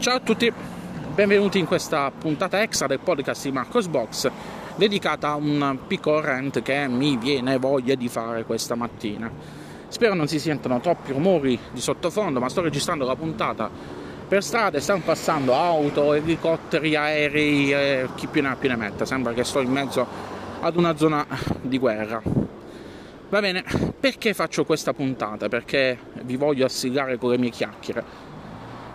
Ciao a tutti, benvenuti in questa puntata extra del podcast di Marcos Box dedicata a un piccolo rant che mi viene voglia di fare questa mattina. Spero non si sentano troppi rumori di sottofondo, ma sto registrando la puntata per strade, stanno passando auto, elicotteri, aerei, eh, chi più ne ha più ne metta, sembra che sto in mezzo ad una zona di guerra. Va bene, perché faccio questa puntata? Perché vi voglio assigare con le mie chiacchiere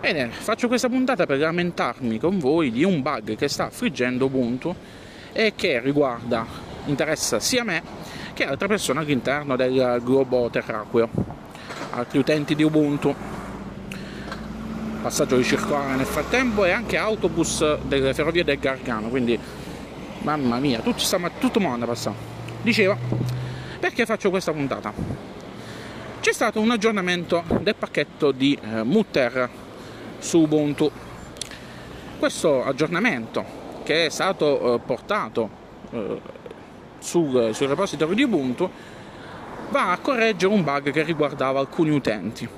Bene, faccio questa puntata per lamentarmi con voi di un bug che sta affliggendo Ubuntu e che riguarda, interessa sia me che altre persone all'interno del globo terracqueo, altri utenti di Ubuntu. Passaggio di circolare nel frattempo e anche autobus delle ferrovie del Gargano, quindi mamma mia, tutto, tutto il mondo passa. Dicevo, perché faccio questa puntata? C'è stato un aggiornamento del pacchetto di eh, Mutter su Ubuntu. Questo aggiornamento che è stato eh, portato eh, sul, sul repository di Ubuntu va a correggere un bug che riguardava alcuni utenti,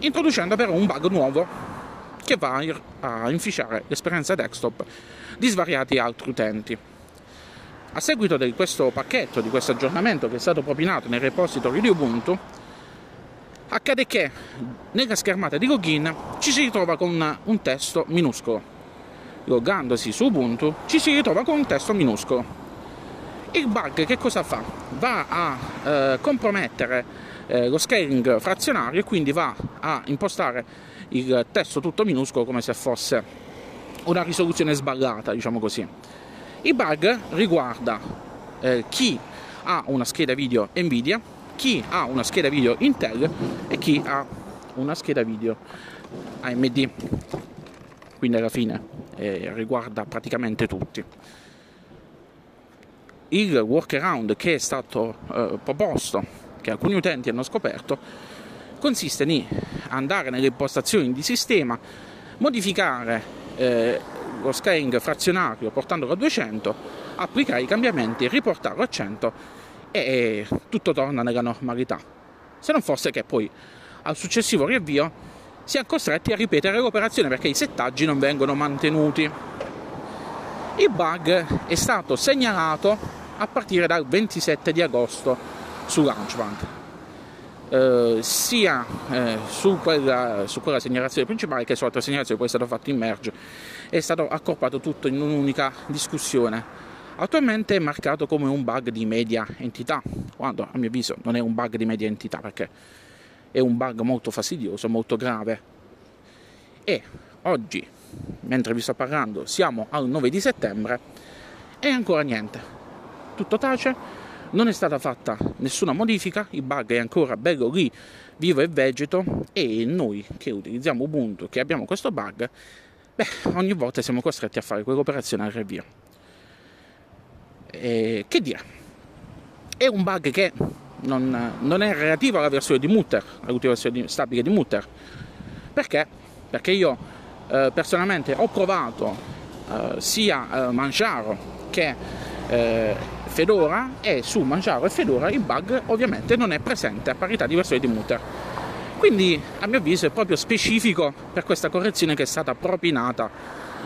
introducendo però un bug nuovo che va a inficiare l'esperienza desktop di svariati altri utenti. A seguito di questo pacchetto, di questo aggiornamento che è stato propinato nei repository di Ubuntu, accade che nella schermata di login ci si ritrova con un testo minuscolo. Loggandosi su Ubuntu ci si ritrova con un testo minuscolo. Il bug che cosa fa? Va a eh, compromettere eh, lo scaling frazionario e quindi va a impostare il testo tutto minuscolo come se fosse una risoluzione sballata, diciamo così. Il bug riguarda eh, chi ha una scheda video Nvidia chi ha una scheda video Intel e chi ha una scheda video AMD. Quindi alla fine eh, riguarda praticamente tutti. Il workaround che è stato eh, proposto, che alcuni utenti hanno scoperto, consiste in andare nelle impostazioni di sistema, modificare eh, lo scaling frazionario portandolo a 200, applicare i cambiamenti, riportarlo a 100 e tutto torna nella normalità. Se non fosse che poi al successivo riavvio siamo costretti a ripetere l'operazione perché i settaggi non vengono mantenuti. Il bug è stato segnalato a partire dal 27 di agosto su Launchpad. Eh, sia eh, su, quella, su, quella, segnalazione principale che su altre segnalazioni poi è stato fatto in merge è stato accorpato tutto in un'unica discussione Attualmente è marcato come un bug di media entità, quando a mio avviso non è un bug di media entità perché è un bug molto fastidioso, molto grave. E oggi, mentre vi sto parlando, siamo al 9 di settembre e ancora niente. Tutto tace, non è stata fatta nessuna modifica, il bug è ancora bello lì, vivo e vegeto e noi che utilizziamo Ubuntu, che abbiamo questo bug, beh, ogni volta siamo costretti a fare quell'operazione al review. Eh, che dire? È un bug che non, non, è relativo alla versione di Mutter, all'ultima versione stabile di Mutter. Perché? Perché io eh, personalmente ho provato eh, sia eh, Manjaro che eh, Fedora e su Manjaro e Fedora il bug ovviamente non è presente a parità di versione di Mutter. Quindi a mio avviso è proprio specifico per questa correzione che è stata propinata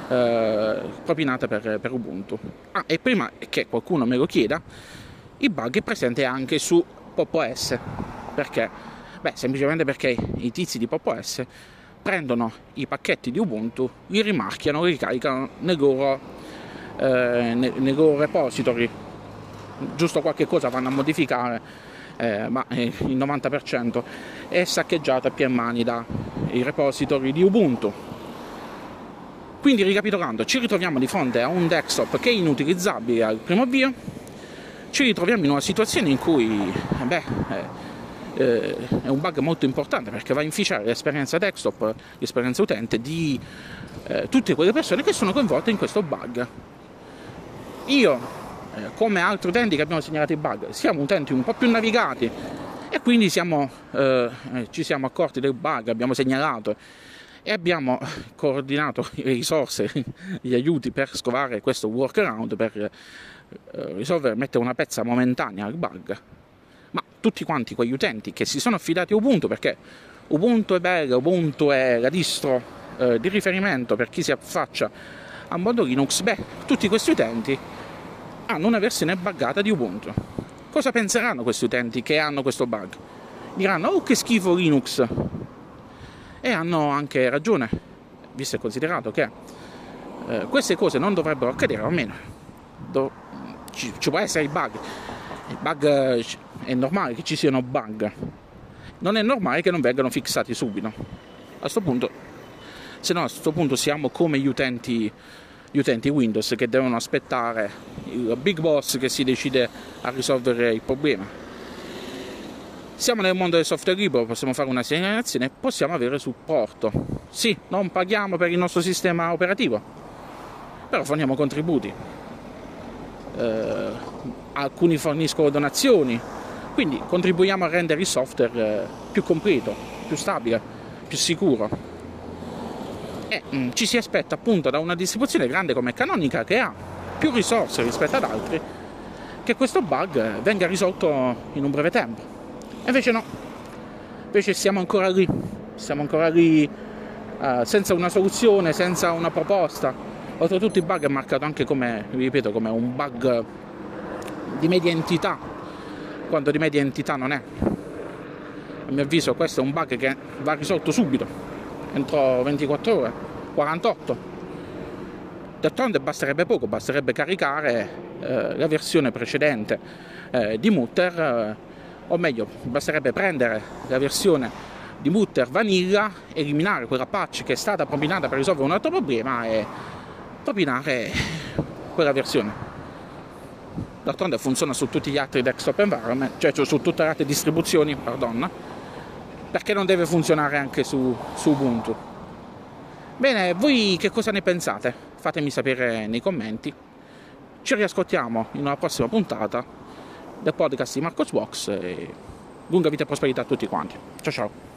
eh, propinata per, per, Ubuntu. Ah, e prima che qualcuno me lo chieda, il bug è presente anche su PopOS. Perché? Beh, semplicemente perché i tizi di PopOS prendono i pacchetti di Ubuntu, li rimarchiano, li ricaricano nel loro, eh, nel, loro repository. Giusto qualche cosa vanno a modificare, eh, ma il 90% è saccheggiato a pie mani dai repository di Ubuntu. Quindi ricapitolando, ci ritroviamo di fronte a un desktop che è inutilizzabile al primo avvio, ci ritroviamo in una situazione in cui beh, eh, è un bug molto importante perché va a inficiare l'esperienza desktop, l'esperienza utente di eh, tutte quelle persone che sono coinvolte in questo bug. Io, eh, come altri utenti che abbiamo segnalato il bug, siamo utenti un po' più navigati e quindi siamo, eh, ci siamo accorti del bug, abbiamo segnalato e abbiamo coordinato le risorse, gli aiuti per scovare questo workaround, per eh, risolvere, mettere una pezza momentanea al bug. Ma tutti quanti quegli utenti che si sono affidati a Ubuntu, perché Ubuntu è bello, Ubuntu è la distro eh, di riferimento per chi si affaccia a mondo Linux, beh, tutti questi utenti hanno una versione buggata di Ubuntu. Cosa penseranno questi utenti che hanno questo bug? Diranno, oh che schifo Linux! E hanno anche ragione, visto e considerato che eh, queste cose non dovrebbero accadere, almeno do, ci, ci, può essere il bug. Il bug è normale che ci siano bug, non è normale che non vengano fissati subito. A questo punto, se no a questo punto siamo come gli utenti, gli utenti Windows che devono aspettare il big boss che si decide a risolvere il problema. Siamo nel mondo del software libero, possiamo fare una segnalazione, possiamo avere supporto. Sì, non paghiamo per il nostro sistema operativo, però forniamo contributi. Eh, alcuni forniscono donazioni, quindi contribuiamo a rendere il software eh, più completo, più stabile, più sicuro. E mh, mm, ci si aspetta appunto da una distribuzione grande come Canonica che ha più risorse rispetto ad altri che questo bug venga risolto in un breve tempo. Invece no, invece siamo ancora lì, siamo ancora lì uh, senza una soluzione, senza una proposta. Oltretutto il bug è marcato anche come, ripeto, come un bug di media entità, quando di media entità non è. A mio avviso questo è un bug che va risolto subito, entro 24 ore, 48 D'altronde basterebbe poco, basterebbe caricare eh, la versione precedente eh, di Mutter, eh, o meglio, basterebbe prendere la versione di Mutter Vanilla, eliminare quella patch che è stata propinata per risolvere un altro problema e propinare quella versione. D'altronde funziona su tutti gli altri desktop environment, cioè, cioè su tutte le altre distribuzioni, pardon, perché non deve funzionare anche su, su Ubuntu. Bene, voi che cosa ne pensate? Fatemi sapere nei commenti. Ci riascoltiamo in una prossima puntata del podcast di Marcos Box e lunga vita e prosperità a tutti quanti. Ciao ciao!